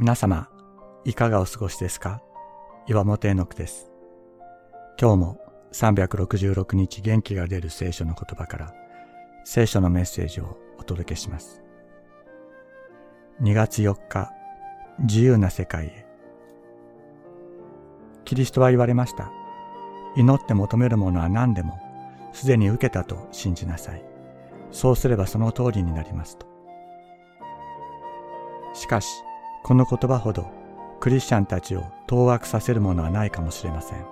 皆様、いかがお過ごしですか？岩本絵の句です。今日も366日元気が出る聖書の言葉から聖書のメッセージをお届けします。2月4日、自由な世界へ。キリストは言われました。祈って求めるものは何でも、すでに受けたと信じなさい。そうすればその通りになりますと。しかし、この言葉ほどクリスチャンたちを当惑させるものはないかもしれません。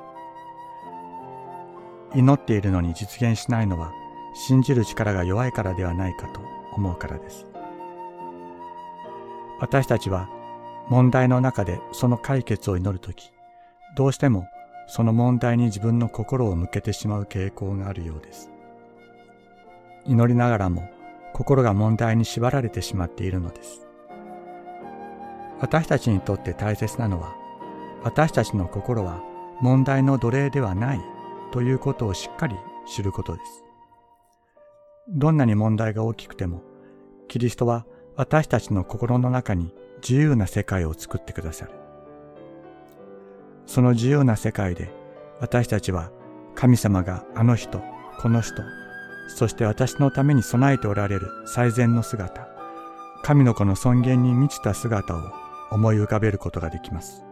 祈っているのに実現しないのは信じる力が弱いからではないかと思うからです。私たちは問題の中でその解決を祈るとき、どうしてもその問題に自分の心を向けてしまう傾向があるようです。祈りながらも心が問題に縛られてしまっているのです。私たちにとって大切なのは、私たちの心は問題の奴隷ではないということをしっかり知ることです。どんなに問題が大きくても、キリストは私たちの心の中に自由な世界を作ってくださる。その自由な世界で私たちは神様があの人、この人、そして私のために備えておられる最善の姿、神の子の尊厳に満ちた姿を思い浮かべることができます。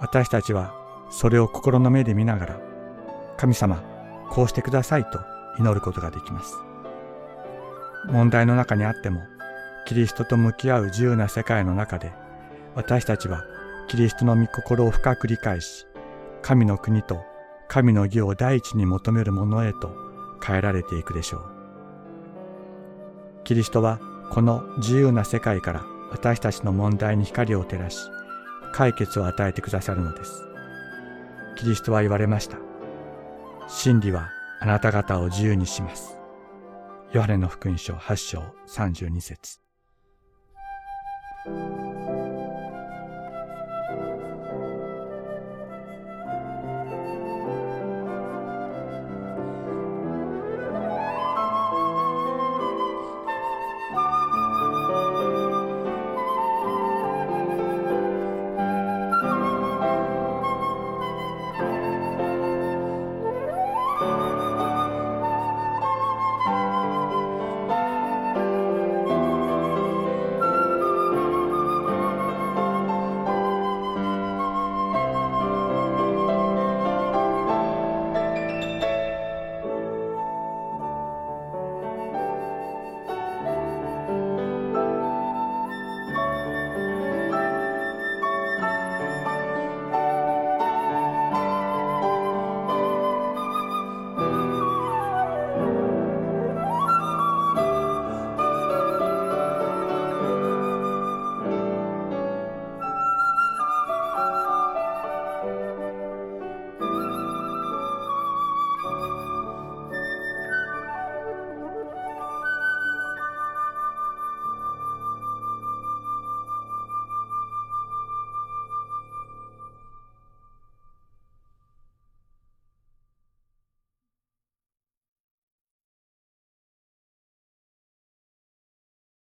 私たちはそれを心の目で見ながら、神様、こうしてくださいと祈ることができます。問題の中にあっても、キリストと向き合う自由な世界の中で、私たちはキリストの御心を深く理解し、神の国と神の義を第一に求めるものへと変えられていくでしょう。キリストはこの自由な世界から私たちの問題に光を照らし、解決を与えてくださるのです。キリストは言われました。真理はあなた方を自由にします。ヨハネの福音書8章32節